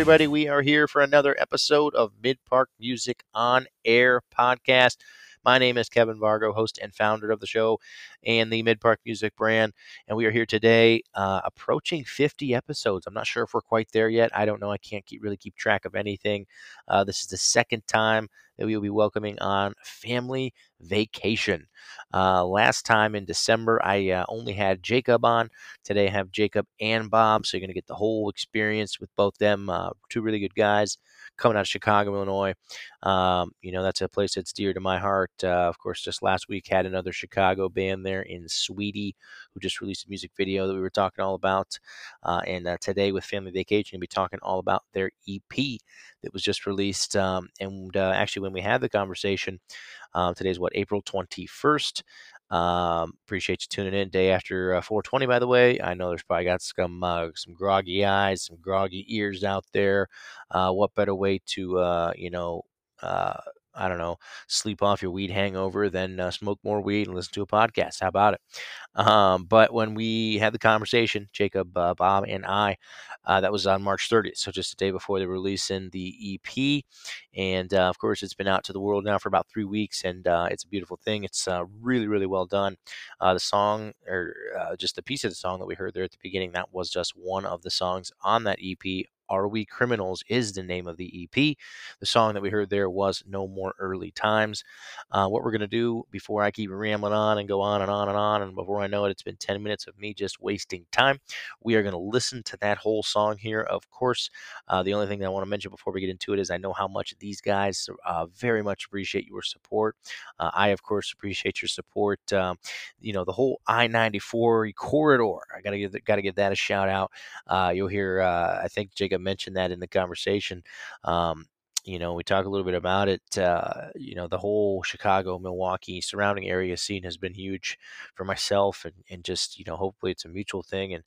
Everybody. We are here for another episode of Mid Park Music on Air podcast. My name is Kevin Vargo, host and founder of the show and the Mid Park Music brand. And we are here today uh, approaching 50 episodes. I'm not sure if we're quite there yet. I don't know. I can't keep, really keep track of anything. Uh, this is the second time that we will be welcoming on Family Vacation. Uh, last time in December, I uh, only had Jacob on. Today, I have Jacob and Bob. So you're going to get the whole experience with both them. Uh, two really good guys coming out of Chicago, Illinois. Um, you know, that's a place that's dear to my heart. Uh, of course, just last week had another Chicago band there in Sweetie who just released a music video that we were talking all about. Uh, and uh, today with Family Vacation, we'll be talking all about their EP that was just released. Um, and actually, when we had the conversation, um, today's what, April 21st. Um, appreciate you tuning in day after uh, 420. By the way, I know there's probably got some uh, some groggy eyes, some groggy ears out there. Uh, what better way to uh, you know uh, I don't know, sleep off your weed hangover, then uh, smoke more weed and listen to a podcast. How about it? Um, but when we had the conversation, Jacob, uh, Bob, and I, uh, that was on March 30th, so just a day before the release in the EP. And uh, of course, it's been out to the world now for about three weeks, and uh, it's a beautiful thing. It's uh, really, really well done. the song, or just the piece of the song that we heard there at the beginning, that was just one of the songs on that EP are We Criminals is the name of the EP. The song that we heard there was No More Early Times. Uh, what we're going to do before I keep rambling on and go on and on and on, and before I know it, it's been 10 minutes of me just wasting time. We are going to listen to that whole song here, of course. Uh, the only thing that I want to mention before we get into it is I know how much these guys uh, very much appreciate your support. Uh, I, of course, appreciate your support. Um, you know, the whole I 94 corridor, I got to give, got to give that a shout out. Uh, you'll hear, uh, I think Jacob mentioned that in the conversation. Um, you know, we talk a little bit about it. Uh, you know, the whole Chicago, Milwaukee surrounding area scene has been huge for myself, and, and just you know, hopefully it's a mutual thing, and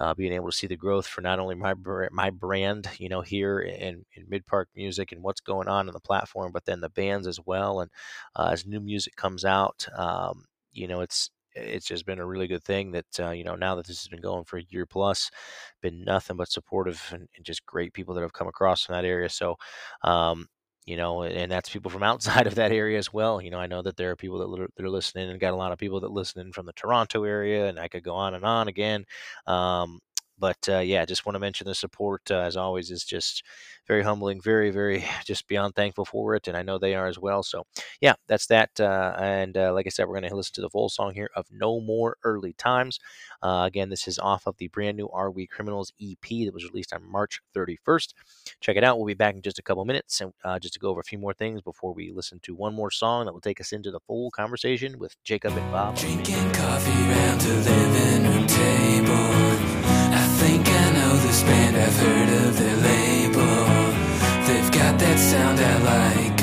uh, being able to see the growth for not only my my brand, you know, here in, in Mid Park Music and what's going on in the platform, but then the bands as well, and uh, as new music comes out, um, you know, it's it's just been a really good thing that uh, you know now that this has been going for a year plus, been nothing but supportive and, and just great people that have come across from that area. So, um, you know, and that's people from outside of that area as well. You know, I know that there are people that, that are listening, and got a lot of people that listen in from the Toronto area, and I could go on and on again. Um, but uh, yeah, just want to mention the support uh, as always is just very humbling, very, very just beyond thankful for it, and I know they are as well. So yeah, that's that. Uh, and uh, like I said, we're going to listen to the full song here of "No More Early Times." Uh, again, this is off of the brand new "Are We Criminals" EP that was released on March 31st. Check it out. We'll be back in just a couple minutes, and uh, just to go over a few more things before we listen to one more song that will take us into the full conversation with Jacob and Bob. Drinking coffee living room table I've heard of their label. They've got that sound I like.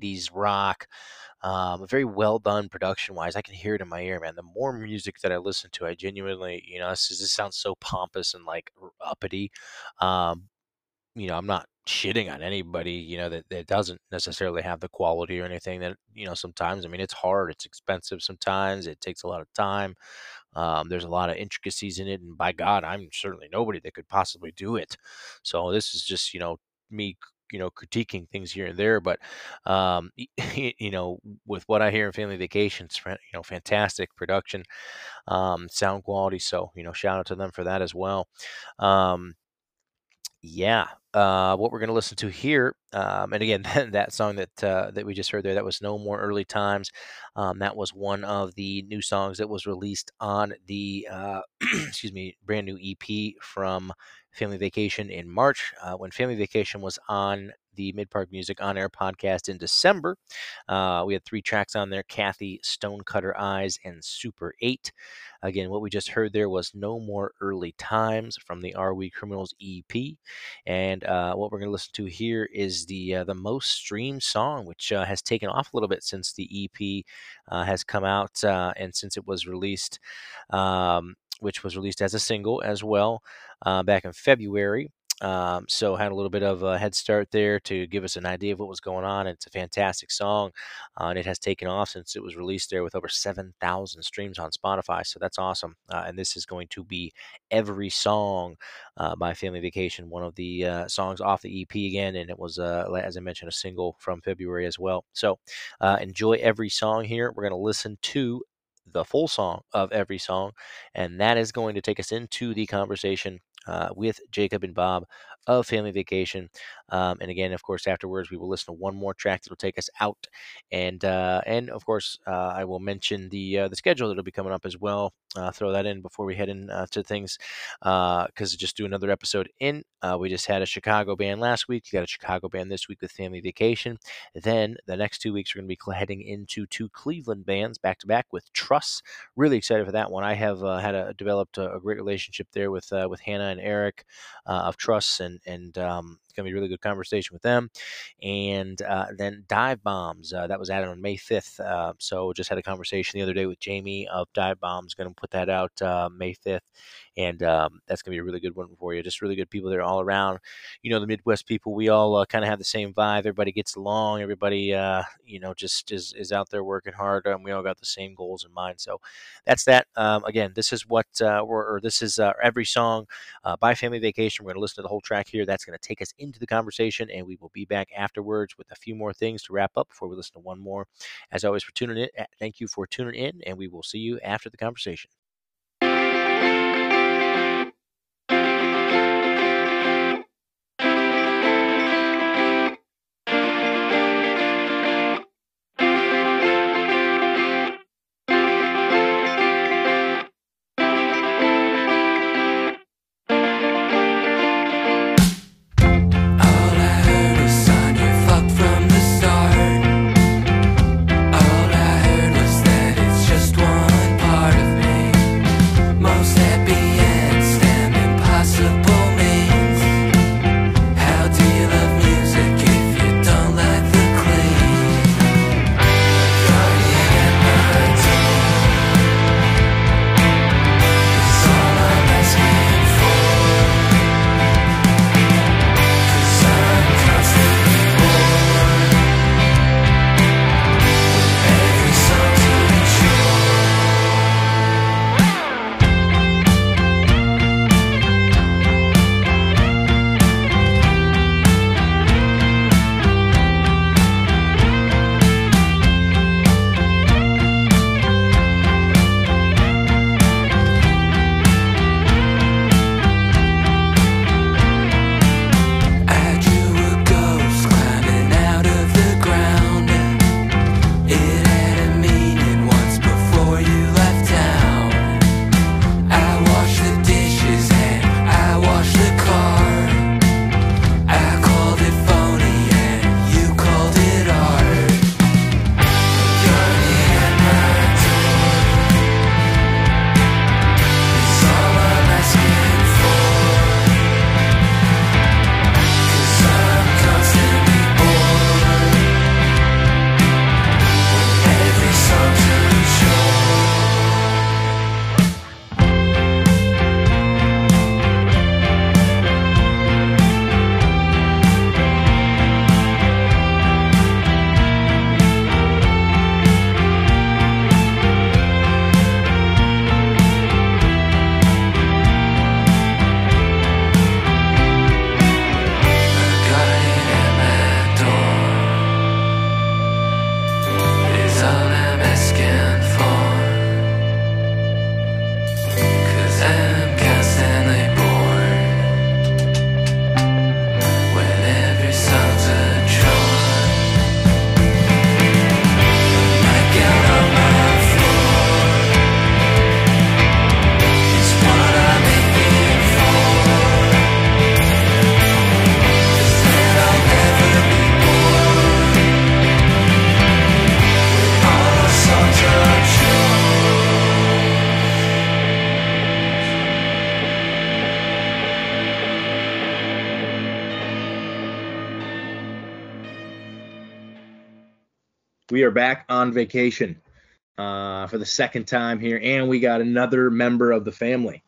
'90s rock. Um, very well done production wise. I can hear it in my ear, man. The more music that I listen to, I genuinely, you know, this, this sounds so pompous and like uppity. Um, you know, I'm not shitting on anybody, you know, that, that doesn't necessarily have the quality or anything that, you know, sometimes, I mean, it's hard, it's expensive sometimes, it takes a lot of time. Um, there's a lot of intricacies in it. And by God, I'm certainly nobody that could possibly do it. So this is just, you know, me you know critiquing things here and there but um you know with what i hear in family vacations you know fantastic production um sound quality so you know shout out to them for that as well um yeah. Uh, what we're going to listen to here, um, and again, that song that uh, that we just heard there, that was "No More Early Times." Um, that was one of the new songs that was released on the uh, excuse me, brand new EP from Family Vacation in March. Uh, when Family Vacation was on the Mid Park Music On Air podcast in December, uh, we had three tracks on there: Kathy, Stonecutter Eyes, and Super Eight. Again, what we just heard there was No More Early Times from the Are We Criminals EP. And uh, what we're going to listen to here is the uh, the most streamed song, which uh, has taken off a little bit since the EP uh, has come out uh, and since it was released, um, which was released as a single as well uh, back in February. Um, so had a little bit of a head start there to give us an idea of what was going on. It's a fantastic song, uh, and it has taken off since it was released there with over 7,000 streams on Spotify. So that's awesome. Uh, and this is going to be every song uh, by Family Vacation, one of the uh, songs off the EP again, and it was, uh, as I mentioned, a single from February as well. So uh, enjoy every song here. We're going to listen to the full song of every song, and that is going to take us into the conversation uh, with Jacob and Bob of Family Vacation. Um, and again, of course, afterwards we will listen to one more track that'll take us out, and uh, and of course uh, I will mention the uh, the schedule that'll be coming up as well. Uh, throw that in before we head in uh, things, because just do another episode in. we just had a Chicago band last week. You got a Chicago band this week with Family Vacation. Then the next two weeks we're going to be heading into two Cleveland bands back to back with Truss. Really excited for that one. I have had a developed a, a, great relationship there with with Hannah and Eric of Truss, and and um, it's going to be a really good conversation with them. And uh, then Dive Bombs, uh, that was added on May 5th. Uh, so just had a conversation the other day with Jamie of Dive Bombs, going to put that out uh, May 5th. And um, that's going to be a really good one for you. Just really good people there all around. You know, the Midwest people, we all uh, kind of have the same vibe. Everybody gets along. Everybody, uh, you know, just is, is out there working hard. And we all got the same goals in mind. So that's that. Um, again, this is what, we're, or this is every song by Family Vacation. We're going to listen to the whole track here. That's going to take us into the conversation, and we will be back afterwards with a few more things to wrap up before we listen to one more. As always, for tuning in, thank you for tuning in, and we will see you after the conversation. We are back on vacation uh, for the second time here, and we got another member of the family.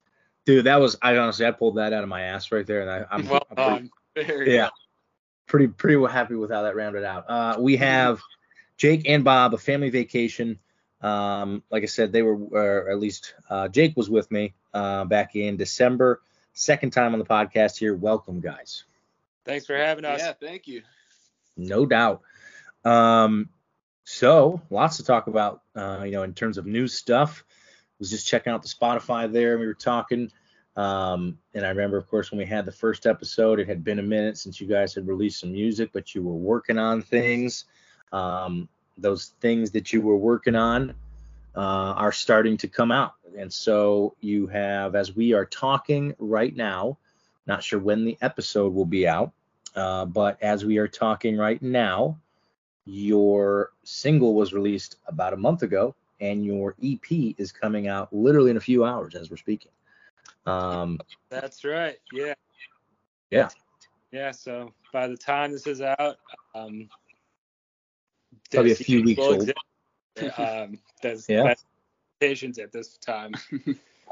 Dude, that was I honestly I pulled that out of my ass right there, and I, I'm, well I'm done. Very yeah, pretty pretty happy with how that rounded out. Uh, we have Jake and Bob, a family vacation. Um, like I said, they were, or at least uh, Jake was with me uh, back in December. Second time on the podcast here. Welcome, guys. Thanks for having us. Yeah, thank you. No doubt. Um, so lots to talk about, uh, you know, in terms of new stuff. Was just checking out the Spotify there, and we were talking. Um, and I remember, of course, when we had the first episode, it had been a minute since you guys had released some music, but you were working on things. Um, those things that you were working on uh, are starting to come out. And so you have, as we are talking right now, not sure when the episode will be out, uh, but as we are talking right now, your single was released about a month ago, and your EP is coming out literally in a few hours as we're speaking. Um, That's right. Yeah. Yeah. Yeah. So by the time this is out, um, Probably a few weeks old. exist. um, there's Yeah. that's patience at this time.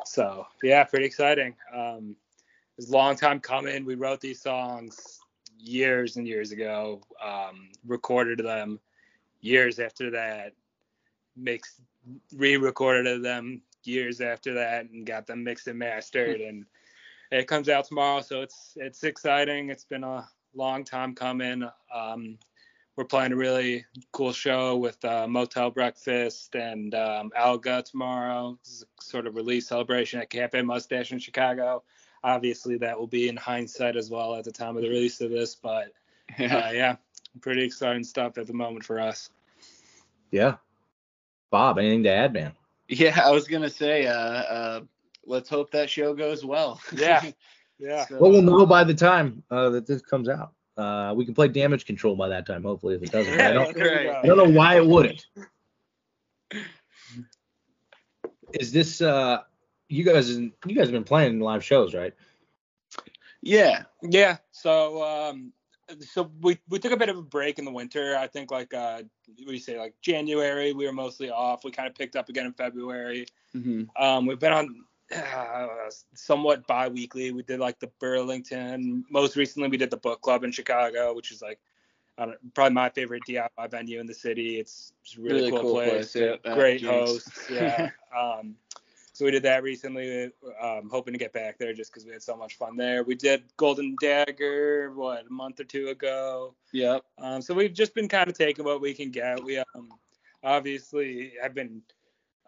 so yeah, pretty exciting. Um, it was a long time coming. We wrote these songs years and years ago. Um, recorded them years after that. Mixed, re-recorded them years after that, and got them mixed and mastered. and it comes out tomorrow, so it's it's exciting. It's been a long time coming. Um, we're playing a really cool show with uh, Motel Breakfast and um, Alga tomorrow. This is a sort of release celebration at Cafe Mustache in Chicago. Obviously, that will be in hindsight as well at the time of the release of this, but uh, yeah, pretty exciting stuff at the moment for us. yeah. Bob, anything to add, man? Yeah, I was gonna say, uh, uh, let's hope that show goes well. Yeah. Yeah. So, Well, we'll know by the time uh, that this comes out. Uh, we can play damage control by that time, hopefully, if it doesn't. I don't, there I don't know why it wouldn't. Is this uh you guys you guys have been playing live shows, right? yeah, Yeah. So um so we we took a bit of a break in the winter. I think like uh what do you say like January we were mostly off. We kind of picked up again in February. hmm Um we've been on uh, somewhat bi-weekly. We did like the Burlington. Most recently we did the book club in Chicago, which is like I don't, probably my favorite DIY venue in the city. It's, it's a really, Really cool, cool place. place, yeah. Great Jinx. hosts. Yeah. um, so we did that recently. Um, hoping to get back there just because we had so much fun there. We did Golden Dagger what a month or two ago. yep, Um, so we've just been kind of taking what we can get. We um, obviously have been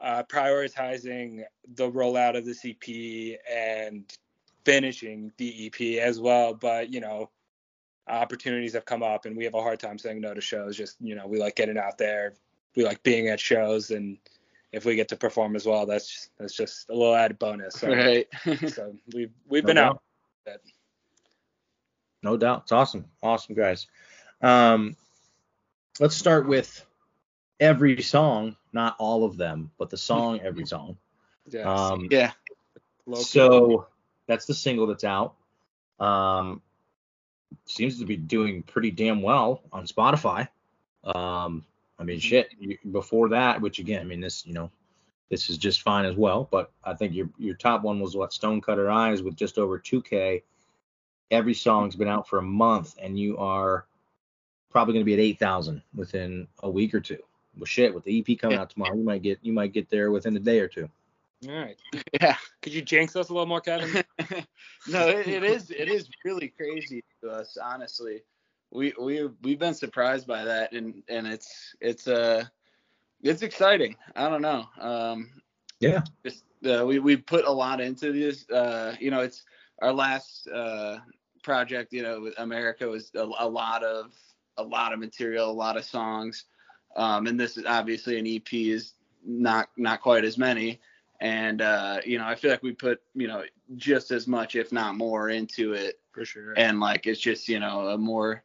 uh, prioritizing the rollout of the CP and finishing the EP as well. But you know, opportunities have come up, and we have a hard time saying no to shows. Just you know, we like getting out there. We like being at shows, and if we get to perform as well, that's that's just a little added bonus. So, right. so we've we've No been doubt. out. No doubt. It's awesome. Awesome guys. Um let's start with every song, not all of them, but the song every song. Yes. Um yeah, Local. So that's the single that's out. Um, seems to be doing pretty damn well on Spotify. Um, I mean, mm-hmm. shit. You, before that, which again, I mean, this, you know, this is just fine as well. But I think your your top one was what Stonecutter Eyes with just over 2K. Every song's been out for a month, and you are probably going to be at 8,000 within a week or two. Well, shit, with the EP coming out tomorrow, you might get you might get there within a day or two. All right. yeah. Could you jinx us a little more, Kevin? no, it, it is it is really crazy to us, honestly. We we we've been surprised by that, and and it's it's uh it's exciting. I don't know. Um, Yeah. Just uh, we we put a lot into this. Uh, you know, it's our last uh project. You know, with America was a, a lot of a lot of material, a lot of songs. Um, and this is obviously an EP is not not quite as many and uh, you know i feel like we put you know just as much if not more into it For sure. and like it's just you know a more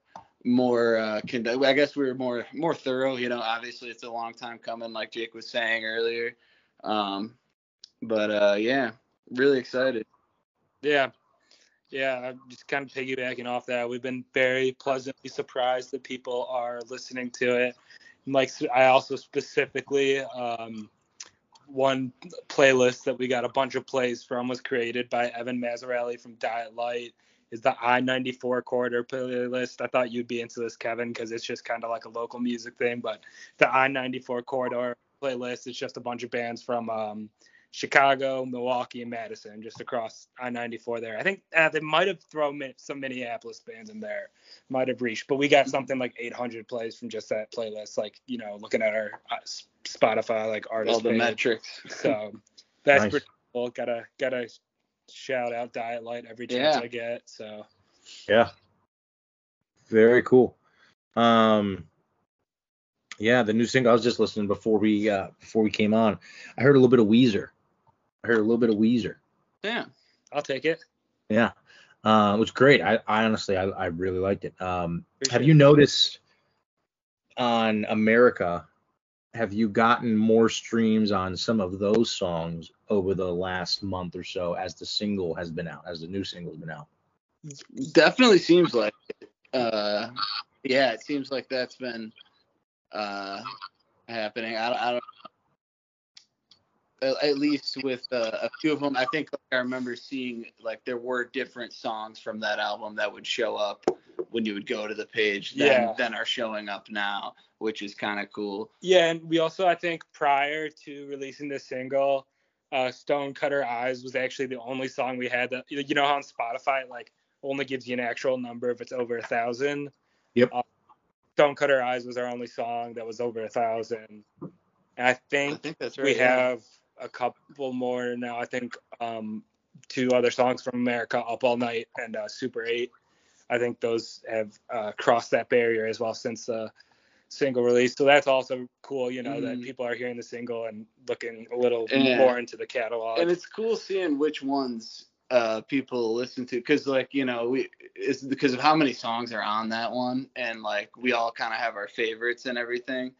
more uh i guess we were more more thorough you know obviously it's a long time coming like jake was saying earlier um but uh yeah really excited Yeah. Yeah, just kind of piggybacking off that. We've been very pleasantly surprised that people are listening to it. And like I also specifically um, one playlist that we got a bunch of plays from was created by Evan Mazzarelli from Diet Light. Is the I-94 corridor playlist? I thought you'd be into this, Kevin, because it's just kind of like a local music thing. But the I-94 corridor playlist is just a bunch of bands from um, Chicago, Milwaukee, and Madison, just across I-94 there. I think uh, they might have thrown some Minneapolis bands in there, might have reached, but we got something like 800 plays from just that playlist. Like you know, looking at our uh, Spotify like artist all the page. metrics. So that's Nice. pretty cool. Gotta gotta shout out Diet Light every chance Yeah. I get. So Yeah. Very cool. Um yeah, the new single I was just listening before we uh before we came on. I heard a little bit of Weezer. I heard a little bit of Weezer. Yeah. I'll take it. Yeah. Uh it was great. I, I honestly I, I really liked it. Um have you noticed on America have you gotten more streams on some of those songs over the last month or so as the single has been out, as the new single's been out? Definitely seems like. Uh, yeah, it seems like that's been uh, happening. I, don't- I don't. At, at least with uh, a few of them, I think like, I remember seeing like there were different songs from that album that would show up when you would go to the page than, Yeah. than are showing up now, which is kind of cool. Yeah, and we also I think prior to releasing this single, uh, Stone Cutter Eyes was actually the only song we had that you know how on Spotify it, like only gives you an actual number if it's over a thousand. Yep. Uh, Stone Cutter Eyes was our only song that was over a thousand. And I I think think that's right. we yeah. have a couple more now. I think um, two other songs from America, Up All Night and uh, Super 8. I think those have uh, crossed that barrier as well since the single release. So that's also cool, you know, that Mhm. people are hearing the single and looking a little Yeah. more into the catalog. and it's cool seeing which ones uh people listen to because like you know we it's because of how many songs are on that one and like we all kind of have our favorites and everything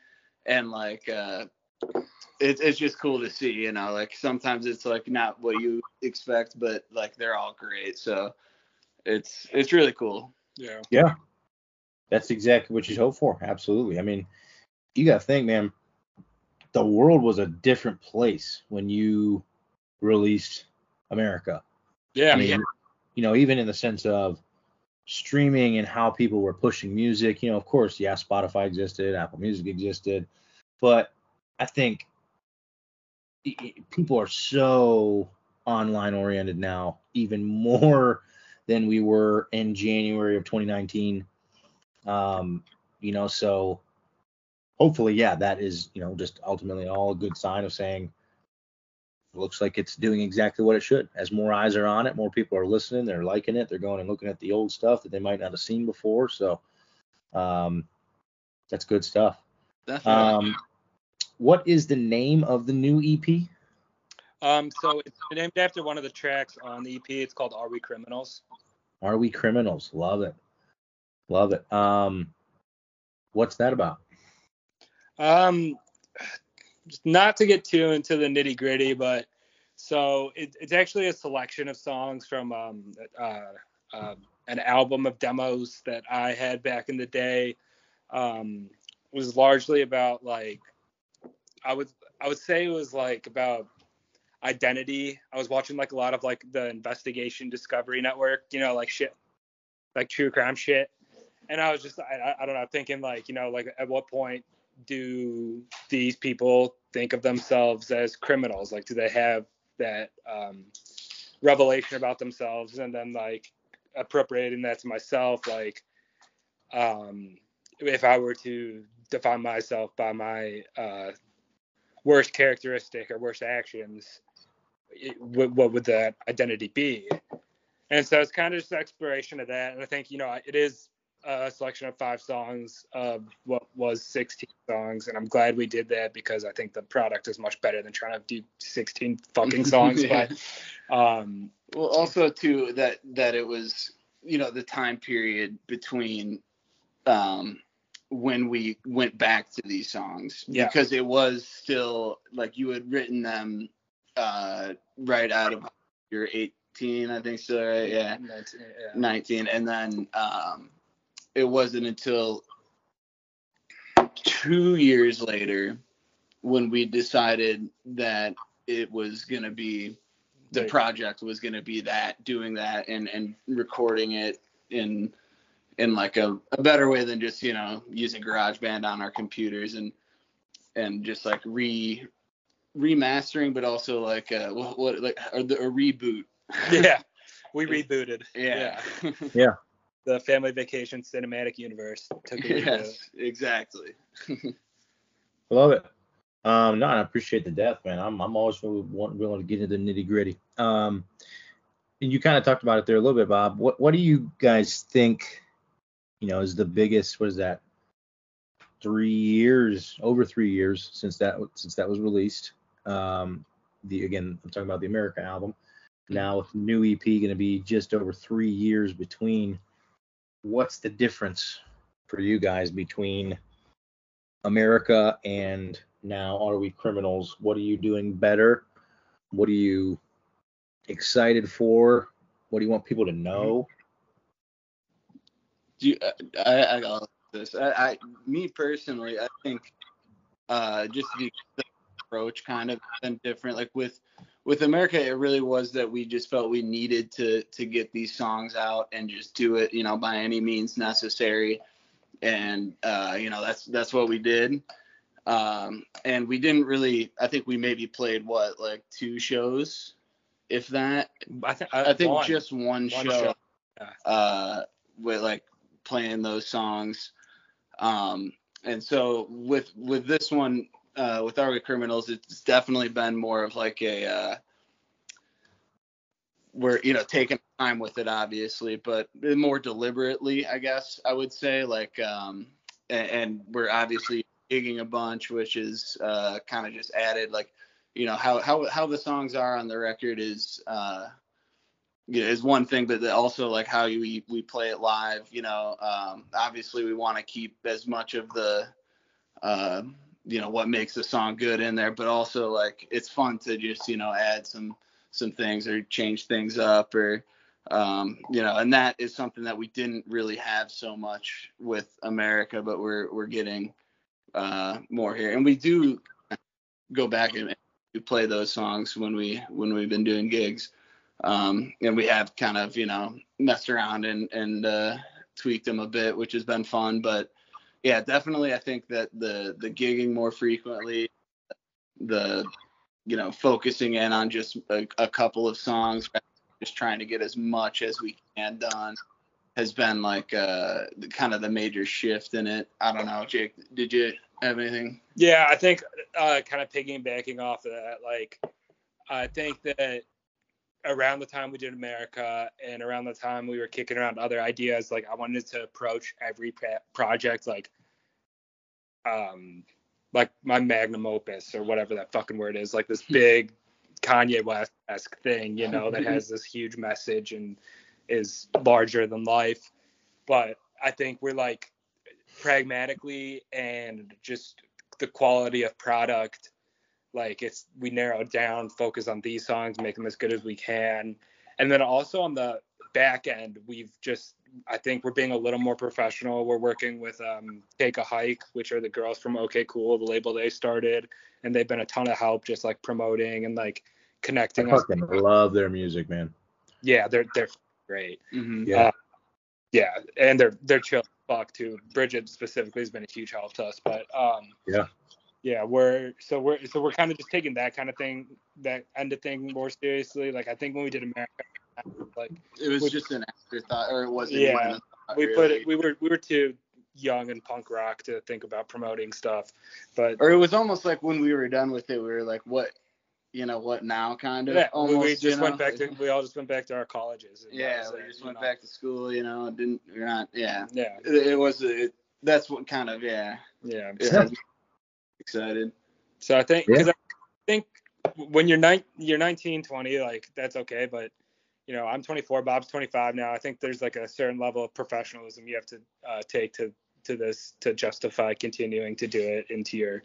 and like uh it, it's just cool to see you know like sometimes it's like not what you expect but like they're all great so it's it's really cool yeah. Yeah. That's exactly what you hope for. Absolutely. I mean, you got to think, man, the world was a different place when you released America. Yeah. I mean, you know, even in the sense of streaming and how people were pushing music, you know, of course, yeah, Spotify existed, Apple Music existed, but I think i- i- people are so online oriented now, even more than we were in January of 2019. Um, you know, so hopefully, yeah, that is, you know, just ultimately all a good sign of saying looks like it's doing exactly what it should. As more eyes are on it, more people are listening, they're liking it, they're going and looking at the old stuff that they might not have seen before. So um, that's good stuff. definitely Um, what is the name of the new EP? Um, so it's named after one of the tracks on the EP. It's called Are We Criminals? Are We Criminals? Love it. Love it. Um, what's that about? Um, just not to get too into the nitty gritty, but so it, it's actually a selection of songs from um, uh, uh, an album of demos that I had back in the day. Um, it was largely about like I would I would say it was like about identity. I was watching like a lot of like the investigation Discovery Network, you know, like shit, like true crime shit. And I was just I, I- don't know thinking like you know like at what point do these people think of themselves as criminals? Like, do they have that um, revelation about themselves, and then like appropriating that to myself? Like, um, if I were to define myself by my uh, worst characteristic or worst actions, what, what would that identity be? And so it's kind of just an exploration of that. And I think you know it is a selection of five songs of what was 16 songs, and I'm glad we did that because I think the product is much better than trying to do 16 fucking songs. Yeah. But um, Well, also too that that it was you know the time period between um when we went back to these songs Yeah. because it was still like you had written them uh right out of your 18 I think so right? Yeah. 19, yeah. 19 and then um it wasn't until two years later when we decided that it was gonna be the project was gonna be that doing that and and recording it in in like a, a better way than just you know using GarageBand on our computers and and just like re remastering, but also like uh what, what like or the, a reboot. yeah, we rebooted. Yeah. Yeah. The Family Vacation Cinematic Universe took a reboot. yes, exactly. Love it. Um, no, I appreciate the death, man. I'm I'm always willing, willing to get into the nitty gritty. Um, and you kind of talked about it there a little bit, Bob. What what do you guys think? You know, is the biggest? What is that? Three years, over three years since that since that was released. Um, the again, I'm talking about the America album. Now with new EP going to be just over three years between. What's the difference for you guys between America and now Are We Criminals? What are you doing better? What are you excited for? What do you want people to know? Do you, I, I got this. I, I, me personally, I think uh, just the approach kind of been different. Like with with America, it really was that we just felt we needed to to get these songs out and just do it, you know, by any means necessary. And uh, you know, that's that's what we did. Um, and we didn't really. I think we maybe played what like two shows, if that. I, th- I think one. just one, One show, show, yeah. uh, with like playing those songs. Um, and so with with this one, uh, with We Criminals, it's definitely been more of like a uh, we're you know taking time with it, obviously, but more deliberately, I guess I would say. Like, um, and, and we're obviously gigging a bunch, which is uh, kind of just added like you know how how how the songs are on the record is uh you know, is one thing, but also like how we we play it live. You know, um, obviously we want to keep as much of the, uh, you know, what makes a song good in there, but also like it's fun to just you know add some some things or change things up or um, you know, and that is something that we didn't really have so much with America, but we're we're getting uh, more here, and we do go back and we play those songs when we when we've been doing gigs um, and we have kind of you know messed around and and uh, tweaked them a bit, which has been fun. But yeah, definitely, I think that the the gigging more frequently, the you know focusing in on just a, a couple of songs, just trying to get as much as we can done, has been like uh kind of the major shift in it. I don't know, Jake, did you have anything? Yeah, I think uh, kind of piggybacking off of that, like I think that around the time we did America and around the time we were kicking around other ideas, like I wanted to approach every project like um like my magnum opus or whatever that fucking word is, like this big Kanye West esque thing, you know, that has this huge message and is larger than life. But I think we're like pragmatically and just the quality of product like it's we narrowed down focus on these songs make them as good as we can and then also on the back end we've just i think we're being a little more professional we're working with um take a hike which are the girls from okay cool the label they started and they've been a ton of help just like promoting and like I connecting us fucking love their music, man. yeah they're they're great Mm-hmm. Yeah. yeah and they're they're chill as fuck too bridget specifically has been a huge help to us but um Yeah. Yeah we're so we're so we're kind of just taking that kind of thing that end of thing more seriously like i think when we did america like It was We- just an afterthought, or it wasn't Yeah, even a thought, we put it we were we were too young and punk rock to think about promoting stuff but or it was almost like when we were done with it, we were like, what, you know, what now, kind of. yeah, we- almost, we you just went know? back to we all just went back to our colleges and Yeah, we it, just went know? back to school, you know, didn't, we're not, yeah. yeah It, it was, it, that's what kind of, yeah. yeah Yeah. Excited. So I think Yeah. because I think when you're nine, you're 19, 20, like that's okay. But you know, I'm 24, Bob's 25 now. I think there's like a certain level of professionalism you have to uh, take to to this to justify continuing to do it into your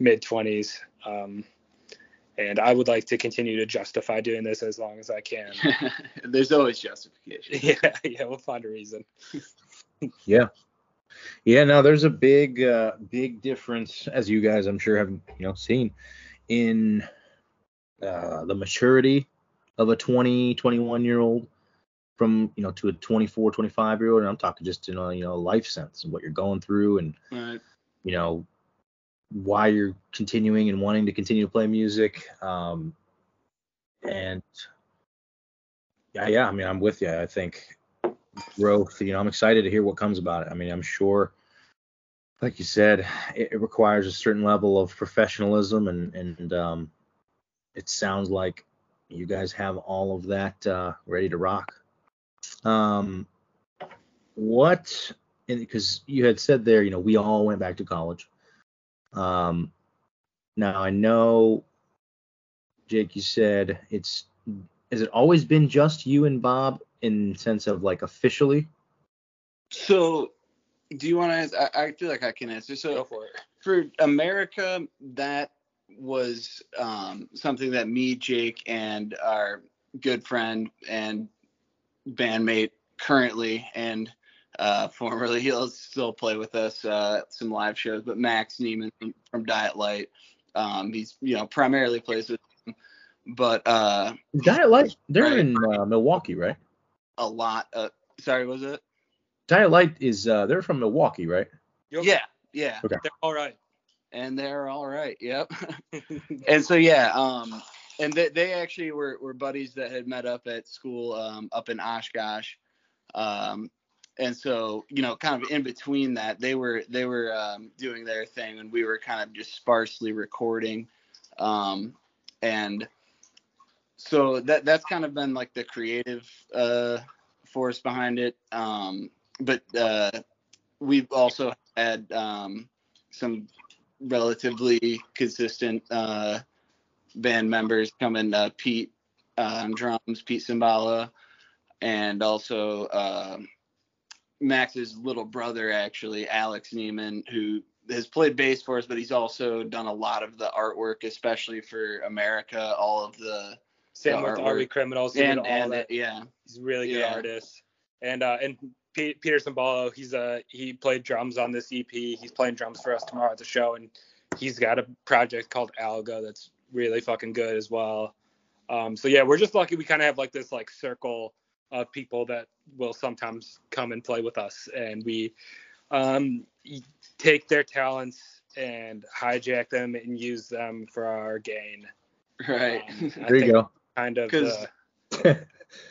mid 20s. Um, and I would like to continue to justify doing this as long as I can. There's always justification. yeah, yeah, we'll find a reason. Yeah, no, there's a big, uh, big difference, as you guys, I'm sure, have you know seen in uh, the maturity of a 20, 21 year old from you know to a 24, 25 year old, and I'm talking just in a you know life sense and what you're going through, and Right. you know why you're continuing and wanting to continue to play music. Um, and yeah, yeah, I mean, I'm with you. I think growth. You know, I'm excited to hear what comes about it. I mean, I'm sure, like you said, it, it requires a certain level of professionalism, and and um, it sounds like you guys have all of that uh, ready to rock. Um, what? Because you had said there, you know, we all went back to college. Um, now I know, Jake, you said it's. Has it always been just you and Bob in sense of like officially? So, do you want to? Answer? I, I feel like I can answer. So, Go for it. for America, that was um, something that me, Jake, and our good friend and bandmate currently and uh, formerly, he'll still play with us uh, some live shows. But Max Neiman from, from Diet Light, um, he's you know primarily plays with, them, but uh, Diet Light, they're Right. in uh, Milwaukee, right? A lot. Of, sorry, was it? Diet Light is uh, they're from Milwaukee, right? Yep. Yeah, yeah. Okay. They're all right. and they're all right. Yep. and so yeah, um, and they, they actually were, were buddies that had met up at school um, up in Oshkosh, um, and so you know, kind of in between that, they were they were um, doing their thing, and we were kind of just sparsely recording, um, and so that that's kind of been like the creative uh, force behind it. Um, but uh, we've also had um, some relatively consistent uh, band members coming. Uh, Pete um, drums, Pete Cimbala, and also um Max's little brother, actually Alex Neiman, who has played bass for us, but he's also done a lot of the artwork, especially for America. All of the Same with artwork. Are Criminals. He did and all and that. yeah, He's a really good Yeah. artist. And uh, and P- Peter Cimbalo, he's uh he played drums on this EP. He's playing drums for us tomorrow at the show, and he's got a project called Alga that's really fucking good as well. Um, so yeah, we're just lucky we kind of have like this like circle of people that will sometimes come and play with us, and we um, take their talents and hijack them and use them for our gain. right. Um, I There you go. Kind of 'Cause- the,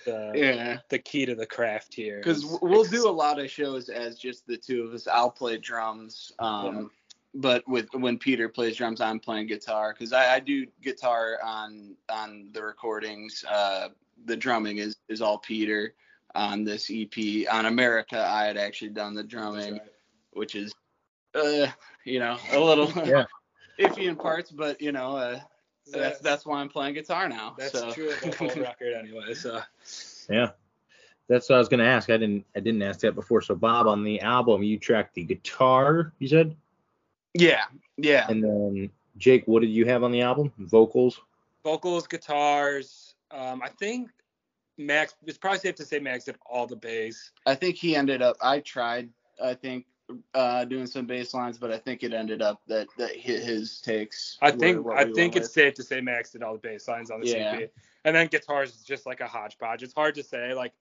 the yeah. the key to the craft here. because we'll do a lot of shows as just the two of us. I'll play drums, um, but with when Peter plays drums, I'm playing guitar because I, I do guitar on on the recordings. Uh, the drumming is is all Peter on this EP. On America, I had actually done the drumming, which is, uh, you know, a little Yeah. iffy in parts, but you know, uh, that's that's why I'm playing guitar now. that's so. true of the whole record anyway. So Yeah. That's what I was gonna ask. I didn't I didn't ask that before. So Bob, on the album you tracked the guitar, you said? yeah, yeah. And then Jake, what did you have on the album? Vocals? vocals, guitars. Um, I think Max. It's probably safe to say Max did all the bass. I think he ended up. I tried. I think uh, doing some bass lines, but I think it ended up that that hi- his takes. I think what I we think went it's safe to say Max did all the bass lines on the Yeah. EP. And then guitars is just like a hodgepodge. It's hard to say. Like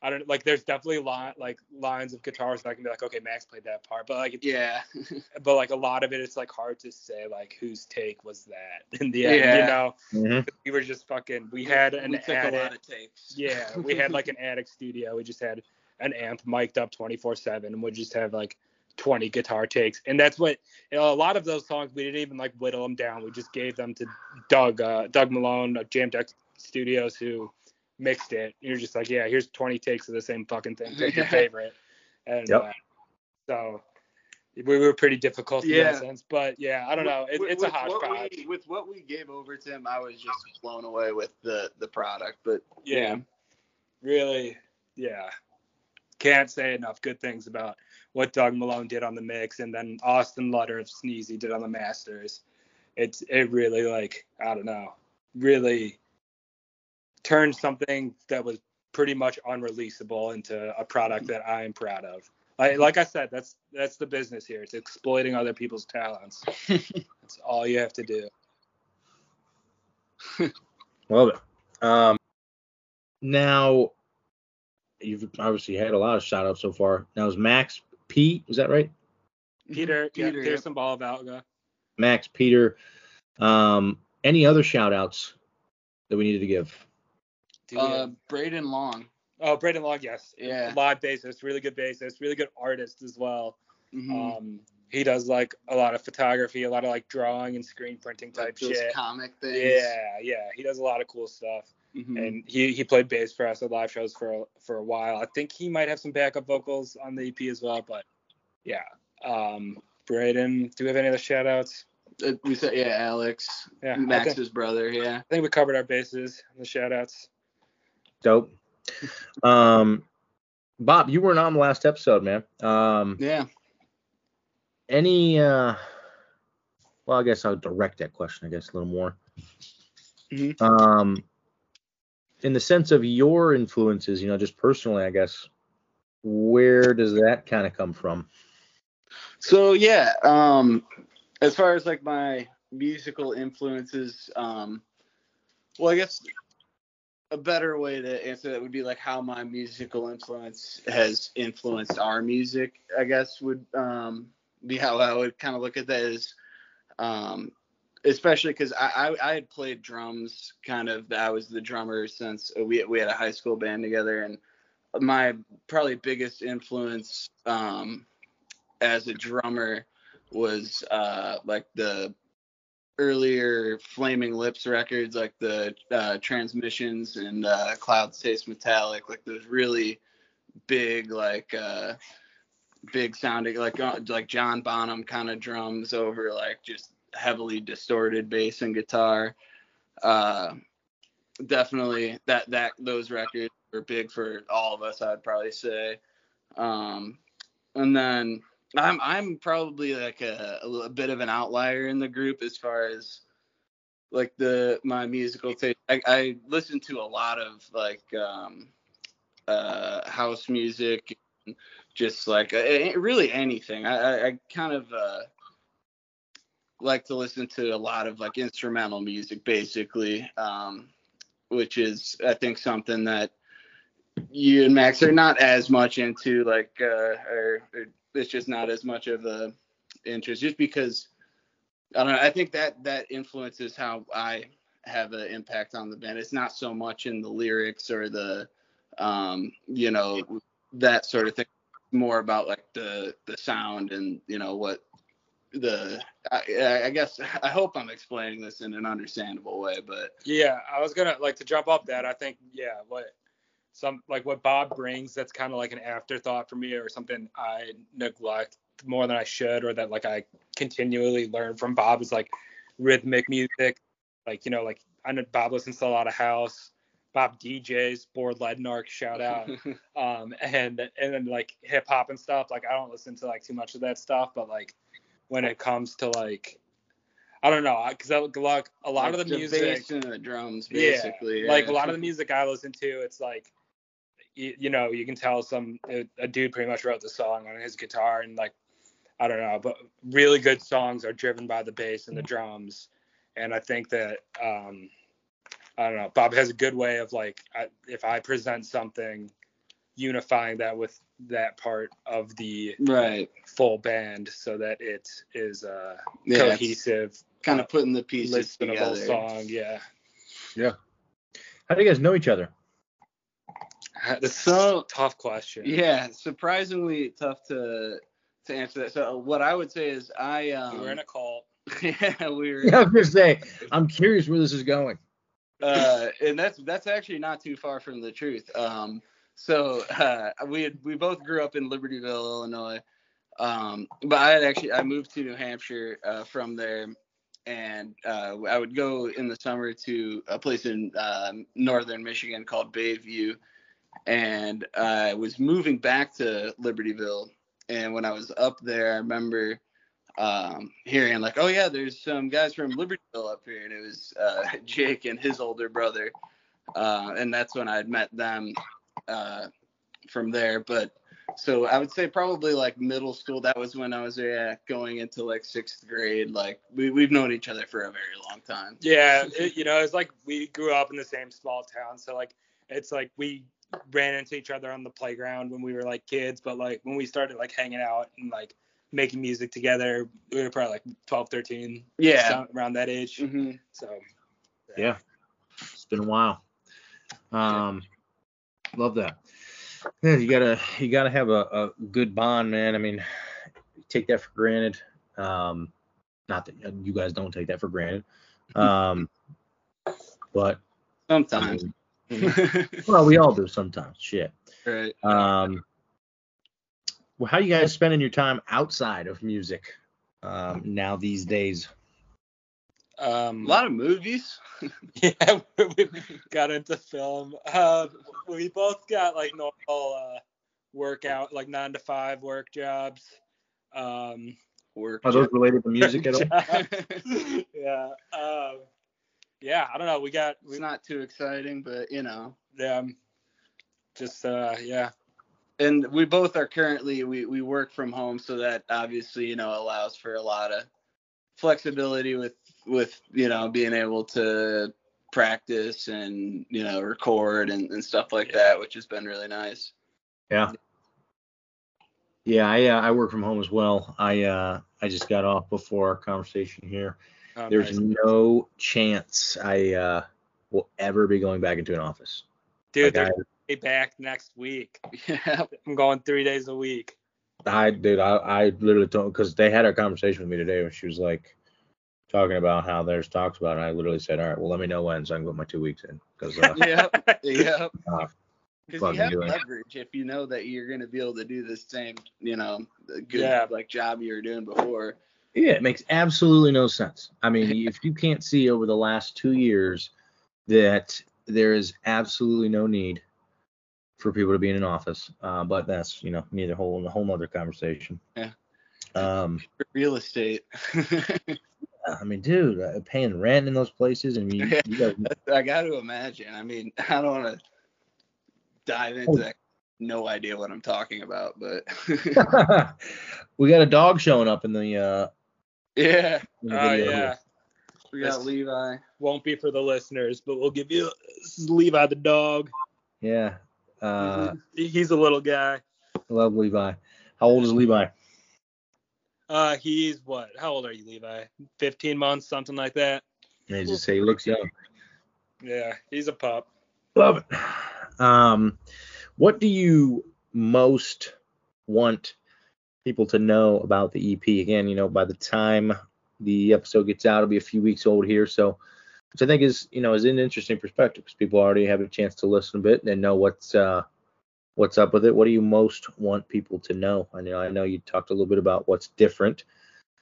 I don't like. There's definitely line like lines of guitars that I can be like, okay, Max played that part, but like, with. Yeah. but like a lot of it, it's like hard to say like whose take was that in the end. Yeah. You know, Mm-hmm. we were just fucking. We had an we took attic. a lot of takes. Yeah, we had like an attic studio. We just had an amp mic'd up 24/7, and we just have like 20 guitar takes. And that's what you know, a lot of those songs we didn't even like whittle them down. We just gave them to Doug, uh, Doug Malone of Jam Deck Studios, who mixed it. You're just like, yeah, here's 20 takes of the same fucking thing. Take your favorite. And Yep. uh, so we were pretty difficult in Yeah. that sense. But yeah, I don't know. It, With- it's a with what hodgepodge. we- with what we gave over to him, I was just blown away with the the product. But yeah, really, yeah. Can't say enough good things about what Doug Malone did on the mix, and then Austin Lutter of Sneezy did on the masters. It's it really like I don't know, really turned something that was pretty much unreleasable into a product that I am proud of. like like I said, that's that's the business here. It's exploiting other people's talents. that's all you have to do. Love it. Um, now, you've obviously had a lot of shout outs so far. Now, is Max P, is that right? Peter, yeah, Peter, Pearson Ball Valga. Max, Peter. Um, any other shout outs that we needed to give? Uh, Braden Long. oh, Braden Long, yes. Yeah. Live bassist, really good bassist, really good artist as well. Mhm. Um, he does like a lot of photography, a lot of like drawing and screen printing type like those shit. comic things. Yeah, yeah, he does a lot of cool stuff. Mhm. and he he played bass for us at live shows for a, for a while. I think he might have some backup vocals on the EP as well, but yeah. Um, Braden, do we have any other shout outs? Uh, we said yeah, Alex, Yeah, I Max's think, brother. Yeah. I think we covered our bases in the shout outs. Dope. Um, Bob, you weren't on the last episode, man. Um, Yeah. any, uh, well, I guess I'll direct that question, I guess, a little more. Mhm. Um, in the sense of your influences, you know, just personally, I guess, where does that kind of come from? So yeah, um, as far as like my musical influences, um, well, I guess a better way to answer that would be like how my musical influence has influenced our music. I guess would um, be how I would kind of look at that is, um, especially because I, I I had played drums kind of. I was the drummer since we we had a high school band together, and my probably biggest influence um, as a drummer was uh, like the earlier Flaming Lips records, like the uh, Transmissions and uh, Cloud Taste Metallic, like those really big, like uh, big sounding, like uh, like John Bonham kind of drums over like just heavily distorted bass and guitar. Uh, definitely that that those records were big for all of us. I'd probably say. Um, and then I'm I'm probably like a, a, bit of an outlier in the group as far as like the my musical taste. I, I listen to a lot of like um, uh, house music, just like uh, really anything. I, I, I kind of uh, like to listen to a lot of like instrumental music, basically, um, which is I think something that you and Max are not as much into, like, uh, or, or it's just not as much of a interest, just because I don't know. I think that that influences how I have an impact on the band. It's not so much in the lyrics or the, um, you know, that sort of thing. More about like the the sound and you know what the I, I guess I hope I'm explaining this in an understandable way, but Yeah, I was gonna like to jump up that. I think yeah, what some like what Bob brings that's kind of like an afterthought for me or something I neglect more than I should or that like I continually learn from Bob is like rhythmic music. Like you know like I know Bob listens to a lot of house. Bob DJs, Board Leadenark, shout out. um, and and then like hip hop and stuff. Like I don't listen to like too much of that stuff, but like when it comes to like I don't know, because like a lot of the, music, bass and the drums, Yeah, basically. like a lot of the music I listen to, it's like you, you know you can tell some a, a dude pretty much wrote the song on his guitar and like I don't know, but really good songs are driven by the bass and the drums, and I think that um, I don't know, Bob has a good way of like I, if I present something, unifying that with that part of the right. full band so that it is uh, Yeah, cohesive, kind of putting the pieces listenable together. song. Yeah, Yeah. How do you guys know each other? That's So- a tough question. Yeah, surprisingly tough to to answer that. So what I would say is I We um were in a cult. yeah we were Yeah, I was gonna say, I'm curious where this is going. uh, and that's that's actually not too far from the truth. Um, so uh, we had, we both grew up in Libertyville, Illinois, um, but I had actually I moved to New Hampshire uh, from there, and uh, I would go in the summer to a place in um, northern Michigan called Bayview, and I was moving back to Libertyville, and when I was up there, I remember um, hearing like, oh yeah, there's some guys from Libertyville up here, and it was uh, Jake and his older brother, uh, and that's when I'd met them uh, from there. But so I would say probably like middle school. That was when I was yeah going into like sixth grade. Like we we've known each other for a very long time. Yeah, it, you know, it's like we grew up in the same small town, so like it's like we ran into each other on the playground when we were like kids, but like when we started like hanging out and like making music together, we were probably like 12, 13, Yeah. around that age. hmm So Yeah. It's been a while. Um, love that. Yeah, you gotta you gotta have a, a good bond, man. I mean, take that for granted. Um, not that you guys don't take that for granted. Um, but I Sometimes. mean, well, we all do sometimes. Shit. right. Um, well, how you guys spending your time outside of music um, now these days? Um, A lot of movies. yeah, we got into film. Uh, we both got like normal uh, workout, like nine to five work jobs. Um, Work. Are those related to music at all? yeah. Um, yeah, I don't know. We got we it's not too exciting, but you know. um, just uh, yeah. and we both are currently we we work from home so that obviously you know allows for a lot of flexibility with with you know being able to practice and you know record and, and stuff like that which has been really nice Yeah. Yeah, I uh, I work from home as well. I uh I just got off before our conversation here. Um, There's nice. no chance I uh will ever be going back into an office. dude, Like, they're way back next week. yeah I'm going three days a week. I, I dude, I, I literally told because they had a conversation with me today where she was like talking about how there's talks about it. And I literally said, all right, well let me know when so I can put my two weeks in because uh, yep yep uh, because Fucking you have do it. leverage if you know that you're going to be able to do the same you know good Yeah. like job you were doing before Yeah, it makes absolutely no sense. I mean, if you can't see over the last two years that there is absolutely no need for people to be in an office, uh, but that's you know neither whole a whole nother conversation. Yeah. Um, real estate I mean, dude, uh, paying rent in those places, and you, you guys, I got to imagine. I mean, I don't want to dive into that. No idea what I'm talking about, but we got a dog showing up in the uh, yeah, in the Oh yeah. here. we got This- Levi. Won't be for the listeners, but we'll give you this is Levi the dog. Yeah. Uh, He- He's a little guy. I love Levi. How old is Levi? Uh, he's what? How old are you, Levi? 15 months, something like that. They just say he looks young. Yeah, he's a pup. Love it. Um, what do you most want people to know about the EP? Again, you know, by the time the episode gets out, it'll be a few weeks old here, so which I think is, you know, is an interesting perspective because people already have a chance to listen a bit and know what's uh what's up with it. What do you most want people to know? I know I know you talked a little bit about what's different,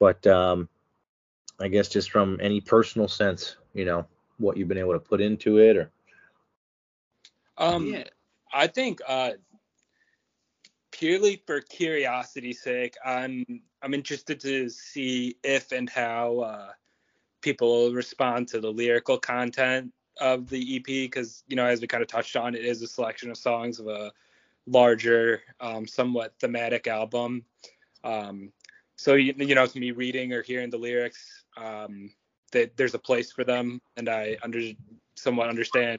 but um, I guess just from any personal sense, you know, what you've been able to put into it or Um, yeah, I think uh, purely for curiosity's sake, I'm I'm interested to see if and how uh, people respond to the lyrical content of the EP because you know as we kind of touched on, it is a selection of songs of a larger, um, somewhat thematic album. Um, so you, you know, to me reading or hearing the lyrics, um, that there's a place for them, and I under somewhat understand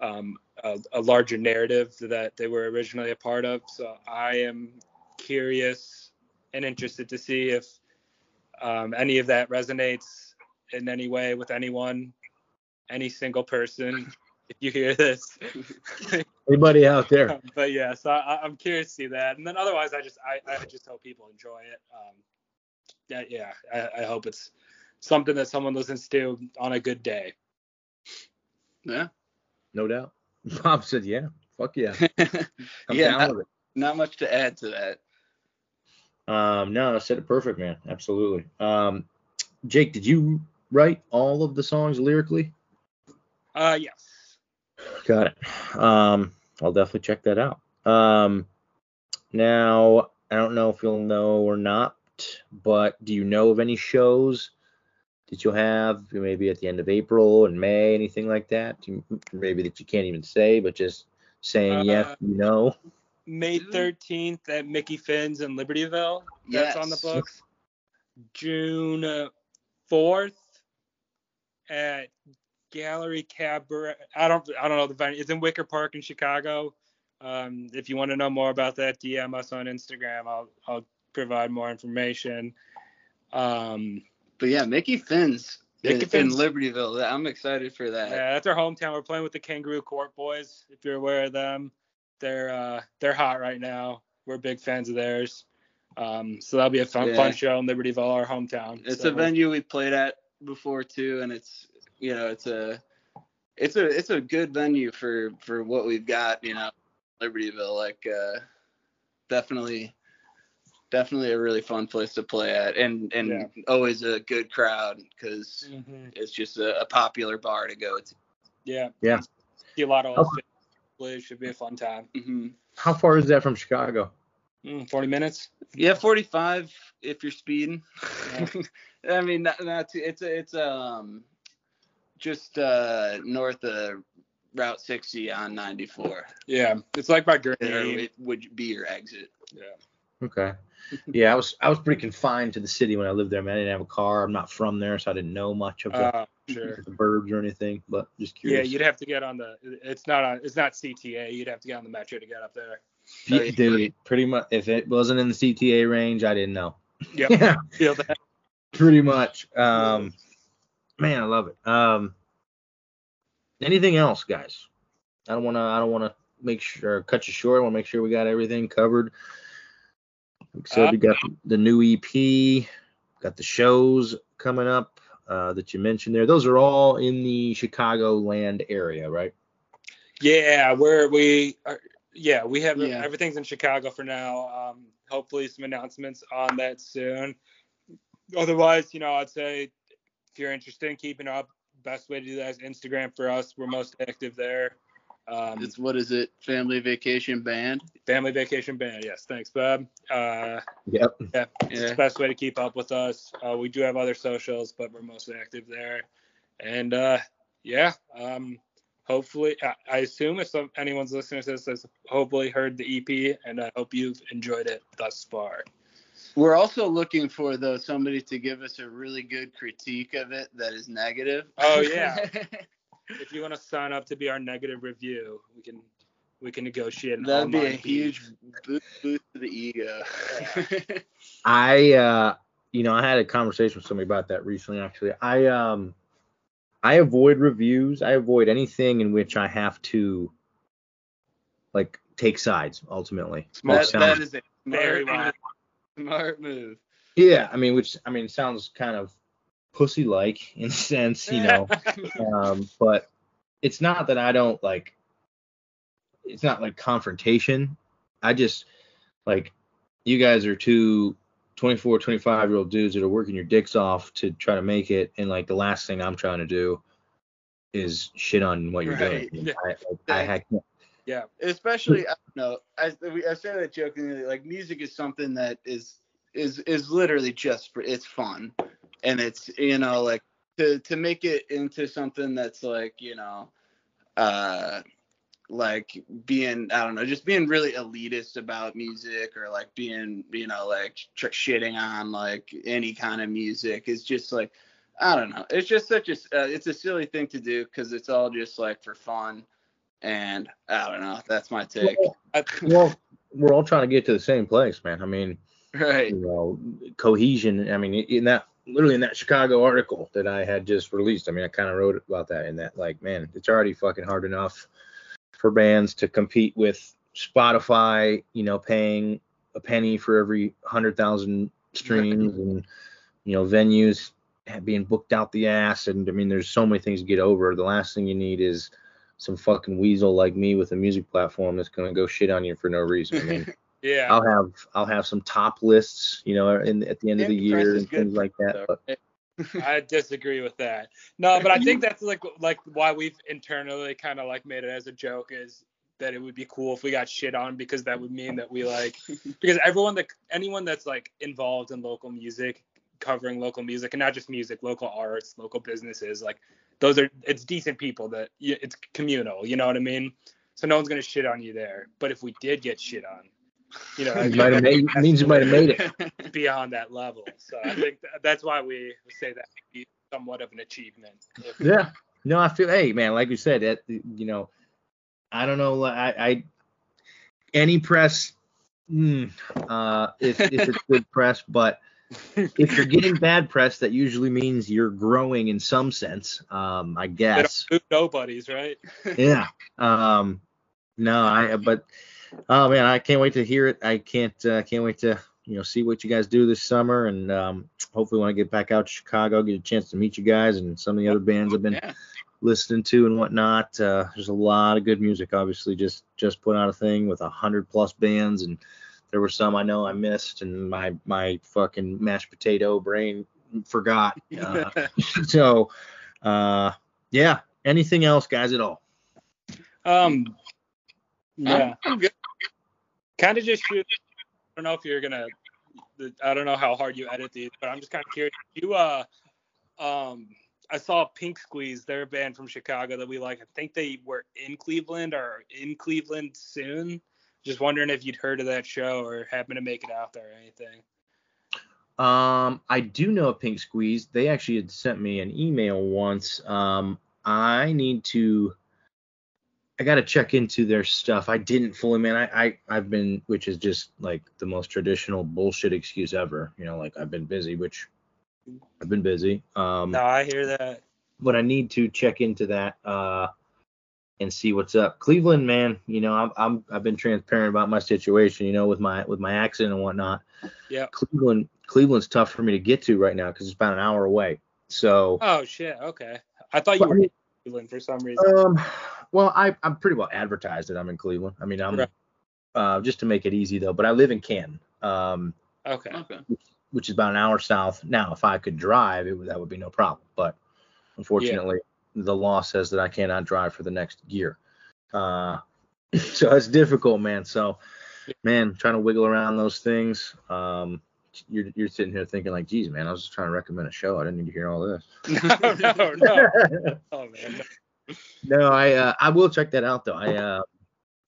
um, a, a larger narrative that they were originally a part of. So I am curious and interested to see if um, any of that resonates in any way with anyone, any single person. If you hear this, anybody out there. but yeah, so I, I'm curious to see that. And then otherwise, I just I, I just hope people enjoy it. Um, yeah, yeah, I, I hope it's something that someone listens to on a good day. yeah, No doubt. Bob said, "Yeah, fuck yeah, yeah. down Not, not much to add to that. Um, no, I said it perfect, man. Absolutely. Um, Jake, did you write all of the songs lyrically? Uh, yes. Got it. Um, I'll definitely check that out. Um, now I don't know if you'll know or not, but do you know of any shows that you'll have maybe at the end of April and May, anything like that? You- Maybe that you can't even say, but just saying yes, Uh, you know. May 13th at Mickey Finn's in Libertyville. That's on the books. June uh, 4th at Gallery Cabaret. I don't I don't know the venue. It's in Wicker Park in Chicago. Um, if you want to know more about that, DM us on Instagram. I'll I'll provide more information. Um, But yeah, Mickey Finn's Mickey in, in Libertyville. I'm excited for that. Yeah, that's our hometown. We're playing with the Kangaroo Court boys. If you're aware of them, they're uh, they're hot right now. We're big fans of theirs. Um, so that'll be a fun Yeah. fun show in Libertyville, our hometown. It's So a venue we played at before too, and it's you know it's a it's a it's a good venue for for what we've got. You know, Libertyville, like uh, definitely definitely a really fun place to play at, and and Yeah. always a good crowd because Mhm. it's just a, a popular bar to go to. Yeah. Yeah. See a lot of old plays. Should be a fun time. hmm How far is that from Chicago? Mm, 40 minutes. Yeah, 45 if you're speeding. I mean, not, not too, it's a, it's um just uh north of Route 60 on 94. Yeah. It's like by There Gurnee. it would be your exit. Yeah. Okay. Yeah, I was I was pretty confined to the city when I lived there. Man, I didn't have a car. I'm not from there, so I didn't know much of the, Uh, sure. the burbs or anything. But just curious. Yeah, you'd have to get on the. It's not on. It's not CTA. You'd have to get on the metro to get up there. Yeah, Oh, yeah. dude, pretty much. If it wasn't in the CTA range, I didn't know. Yep. Yeah, Feel that. pretty much. Um, man, I love it. Um, anything else, guys? I don't want to. I don't want to make sure cut you short. I want to make sure we got everything covered. Like I said, we got the new EP, got the shows coming up uh, that you mentioned there. Those are all in the Chicago land area, right? Yeah, we're we are, yeah we have Yeah. everything's in Chicago for now. Um, hopefully some announcements on that soon. Otherwise, you know, I'd say if you're interested in keeping up, best way to do that is Instagram for us. We're most active there. Um, It's what is it? Family Vacation Band. Family Vacation Band. Yes, thanks, Bob. Uh, Yep. yeah, it's Yeah. the best way to keep up with us. Uh, we do have other socials, but we're most active there. And uh, yeah, um, hopefully, I, I assume if some, anyone's listening to this has hopefully heard the EP, and I hope you've enjoyed it thus far. We're also looking for though somebody to give us a really good critique of it that is negative. Oh, yeah. If you want to sign up to be our negative review, we can we can negotiate. An That'd be a online huge boost, boost to the ego. I uh you know, I had a conversation with somebody about that recently actually. I um I avoid reviews. I avoid anything in which I have to like take sides ultimately. Smart. that, that is a Very smart, wise. Smart move. yeah, I mean which I mean sounds kind of pussy like in a sense, you know. um but it's not that I don't like it's not like confrontation. I just like you guys are two 24, 25 year old dudes that are working your dicks off to try to make it. And like the last thing I'm trying to do is shit on what you're Right. doing. I, I, I, can't- yeah, especially I don't know. I, I say that jokingly. Like music is something that is is is literally just for it's fun, and it's you know like to to make it into something that's like you know, uh, like being I don't know, just being really elitist about music or like being you know like tr- shitting on like any kind of music is just like I don't know. It's just such a uh, it's a silly thing to do because it's all just like for fun. And I don't know. That's my take. Well, we're all trying to get to the same place, man. I mean, Right. you know, cohesion. I mean, in that literally in that Chicago article that I had just released, I mean, I kind of wrote about that in that, like, man, it's already fucking hard enough for bands to compete with Spotify, you know, paying a penny for every hundred thousand streams and, you know, venues being booked out the ass. And I mean, there's so many things to get over. The last thing you need is some fucking weasel like me with a music platform that's gonna go shit on you for no reason. I mean, yeah. I'll have I'll have some top lists, you know, in at the end of the year and things like that. But I disagree with that. No, but I think that's like like why we've internally kind of like made it as a joke is that it would be cool if we got shit on because that would mean that we like because everyone that anyone that's like involved in local music covering local music and not just music local arts local businesses like those are it's decent people that it's communal you know what i mean so no one's gonna shit on you there. But if we did get shit on, you know, You might have made, means you might have made it. beyond that level. So I think th- that's why we say that would be somewhat of an achievement. If- Yeah. No, I feel. Hey, man, like you said, that you know, I don't know. I, I any press, mm, uh, if, if it's good press, but if you're getting bad press, that usually means you're growing in some sense. Um, I guess. nobodies, right? Yeah. Um, no, I. But oh man, I can't wait to hear it. I can't. Uh, can't wait to you know see what you guys do this summer, and um, hopefully when I get back out to Chicago, get a chance to meet you guys and some of the other bands I've been Yeah. listening to and whatnot. Uh, there's a lot of good music. Obviously, just just put out a thing with a hundred plus bands, and there were some I know I missed, and my my fucking mashed potato brain forgot. Uh, so, uh, yeah. Anything else, guys, at all? Um, yeah, I'm good. kind of just. I don't know if you're gonna. I don't know how hard you edit these, but I'm just kind of curious. You uh, um, I saw Pink Squeeze. They're a band from Chicago that we like. I think they were in Cleveland or in Cleveland soon. Just wondering if you'd heard of that show or happened to make it out there or anything. Um, I do know of Pink Squeeze. They actually had sent me an email once. Um, I need to. I got to check into their stuff. I didn't fully, man. I, I I've been, which is just like the most traditional bullshit excuse ever. You know, like I've been busy, which I've been busy. Um, No, I hear that. but I need to check into that uh, and see what's up. Cleveland, man, you know, I'm, I'm I've been transparent about my situation, you know, with my with my accident and whatnot. Yeah. Cleveland, Cleveland's tough for me to get to right now because it's about an hour away. So, Oh shit. Okay. I thought you But were in Cleveland for some reason. um, well, I I'm pretty well advertised that I'm in Cleveland. I mean, I'm Right. uh, just to make it easy though, but I live in Canton. Um, Okay. Okay. which is about an hour south. Now, if I could drive, it would, that would be no problem. But unfortunately, the law says that I cannot drive for the next year. Uh, so it's difficult, man. So, man, trying to wiggle around those things. Um, you're, you're sitting here thinking like, geez, man, I was just trying to recommend a show. I didn't need to hear all this. no, no, no. Oh man. no. no, I uh, I will check that out though. I uh,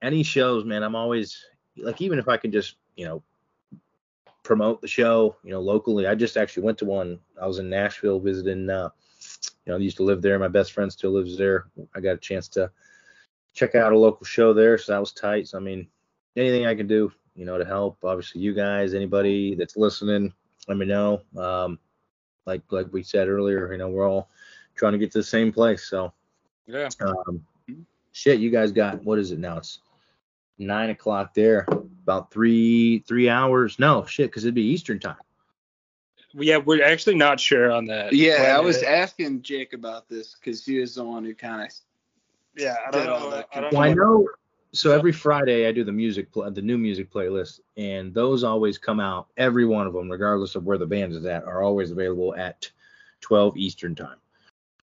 any shows, man, I'm always like even if I can just you know promote the show, you know, locally. I just actually went to one. I was in Nashville visiting. Uh, know, I used to live there. My best friend still lives there. I got a chance to check out a local show there, so that was tight. So I mean, anything I can do, you know, to help. Obviously, you guys, anybody that's listening, let me know. Um, like like we said earlier, you know, we're all trying to get to the same place. So Yeah. um, shit, you guys got what is it now? It's nine o'clock there. About three three hours. No shit, because it'd be Eastern time. Yeah, we're actually not sure on that. Yeah, I was it- asking Jake about this because he was the one who kind of. Yeah, I did don't all know. that I don't Well, I know. know. So every Friday I do the music pl- the new music playlist, and those always come out. Every one of them, regardless of where the band is at, are always available at 12 Eastern time.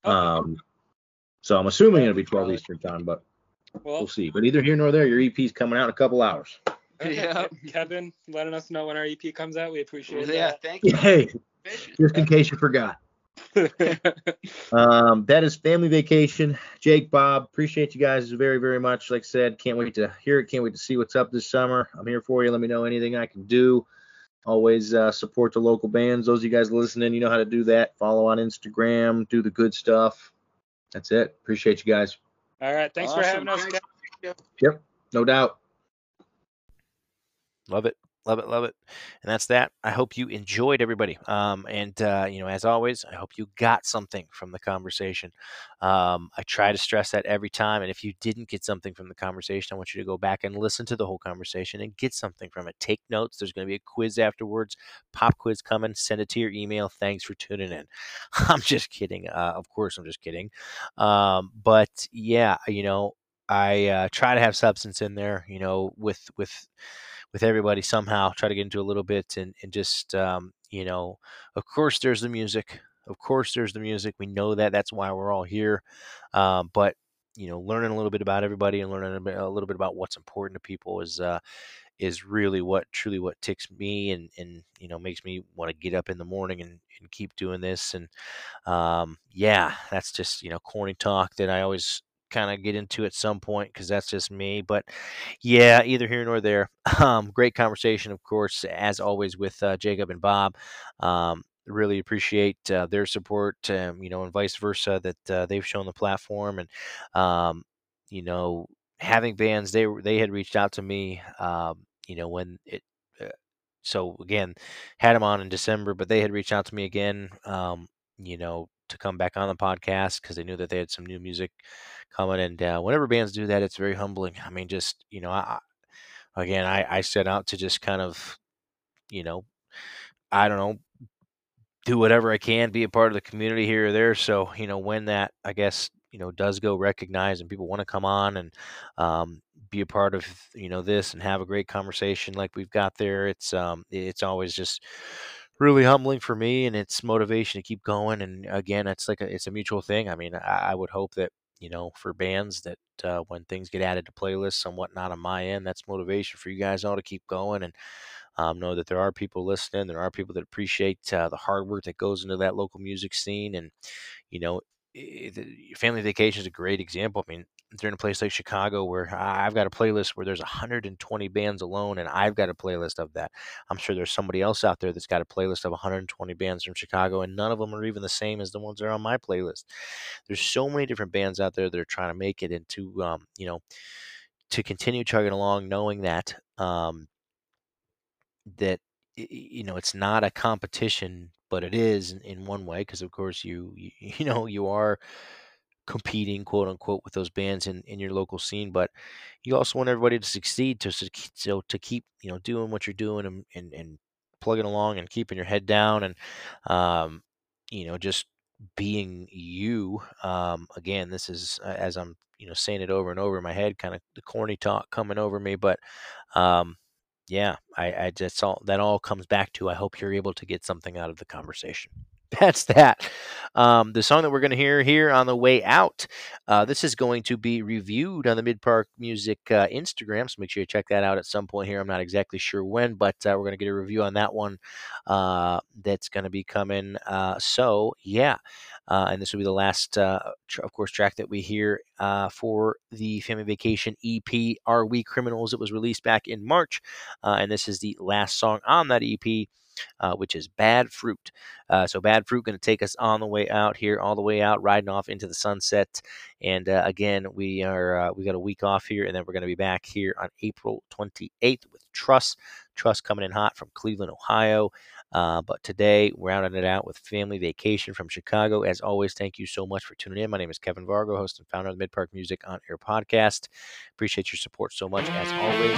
Okay. Um, so I'm assuming it'll be 12 Eastern time, but well, we'll see. But either here nor there, your EP's coming out in a couple hours. Okay, Yeah. Kevin, letting us know when our EP comes out. We appreciate it. Yeah, thank you. Hey, just in case you forgot. Um, that is family vacation. Jake, Bob, appreciate you guys very, very much. Like I said, can't wait to hear it. Can't wait to see what's up this summer. I'm here for you. Let me know anything I can do. Always uh, support the local bands. Those of you guys listening, you know how to do that. Follow on Instagram, do the good stuff. That's it. Appreciate you guys. All right. Thanks for having us. Thanks. Kevin. No doubt. Love it. Love it, love it, and that's that. I hope you enjoyed everybody. Um, and uh, you know, as always, I hope you got something from the conversation. Um, I try to stress that every time. And if you didn't get something from the conversation, I want you to go back and listen to the whole conversation and get something from it. Take notes. There's going to be a quiz afterwards. Pop quiz coming. Send it to your email. Thanks for tuning in. I'm just kidding. Uh, of course, I'm just kidding. Um, but yeah, you know, I uh, try to have substance in there. You know, with with with everybody somehow try to get into a little bit and, and just um, you know of course there's the music. Of course there's the music. We know that. That's why we're all here. Um, but you know learning a little bit about everybody and learning a, bit, a little bit about what's important to people is uh, is really what truly what ticks me and and you know makes me want to get up in the morning and, and keep doing this. And um, yeah that's just you know corny talk that i always kind of get into at some point because that's just me. But yeah, either here nor there. Um, great conversation, of course, as always with uh, Jacob and Bob. Um, really appreciate uh, their support, um, you know, and vice versa that uh, they've shown the platform and, um, you know, having bands. They they had reached out to me, um, you know, when it. Uh, so again, had them on in December, but they had reached out to me again, um, you know, to come back on the podcast because they knew that they had some new music coming. And uh, whenever bands do that, it's very humbling. I mean, just you know, I, again, I, I set out to just kind of, you know, I don't know, do whatever I can, be a part of the community here or there. So you know, when that I guess you know does go recognized and people want to come on and um, be a part of you know this and have a great conversation like we've got there, it's um, it's always just really humbling for me and it's motivation to keep going and again it's like a, it's a mutual thing. I mean I, I, would hope that you know for bands that uh, when things get added to playlists and whatnot on my end that's motivation for you guys all to keep going and um, know that there are people listening there are people that appreciate uh, the hard work that goes into that local music scene and you know family vacation is a great example. I mean they're in a place like Chicago where I've got a playlist where there's 120 bands alone, and I've got a playlist of that. I'm sure there's somebody else out there that's got a playlist of 120 bands from Chicago, and none of them are even the same as the ones that are on my playlist. There's so many different bands out there that are trying to make it into, um, you know, to continue chugging along, knowing that um, that you know it's not a competition, but it is in, one way because of course you you know you are competing quote unquote with those bands in, in your local scene but you also want everybody to succeed to so to keep you know doing what you're doing and, and, and plugging along and keeping your head down and um, you know just being you. Um, again this is as i'm you know saying it over and over in my head kind of the corny talk coming over me but um, yeah i i just all that all comes back to i hope you're able to get something out of the conversation that's that. Um, the song that we're going to hear here on the way out, uh, this is going to be reviewed on the Mid Park Music uh, Instagram. So make sure you check that out at some point here. I'm not exactly sure when, but uh, we're going to get a review on that one uh, that's going to be coming. Uh, so, yeah. Uh, and this will be the last, tr- of course, track that we hear for the Family Vacation EP, Are We Criminals? It was released back in March. and this is the last song on that EP uh, which is Bad Fruit. Uh, so Bad Fruit going to take us on the way out here, all the way out, riding off into the sunset. And uh, again, we are uh, we got a week off here, and then we're going to be back here on April 28th with Trust. Trust coming in hot from Cleveland, Ohio. Uh, but today, we're rounding it out with Family Vacation from Chicago. As always, thank you so much for tuning in. My name is Kevin Vargo, host and founder of the Mid Park Music on Air podcast. Appreciate your support so much, as always.